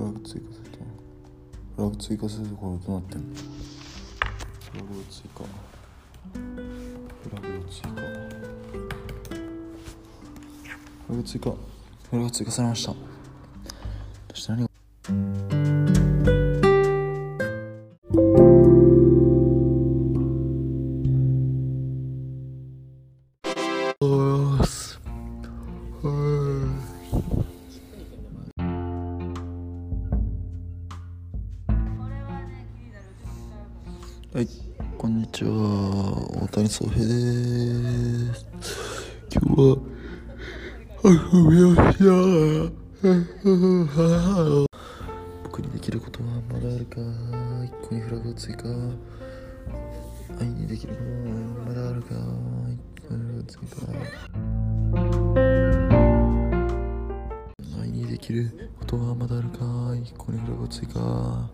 フラグ追加するところどうなってんのフラグ追加。フラグ追加。フラグ追加。フラグ追加。されましたそして何がおはようございますはい、こんにちは。大谷翔平です。今日は、遊びをしな、僕にできることはまだあるか。一個にフラグを追加。愛にできることはまだあるか。一個にフラグを追加。愛にできることはまだあるか。一個にフラグを追加。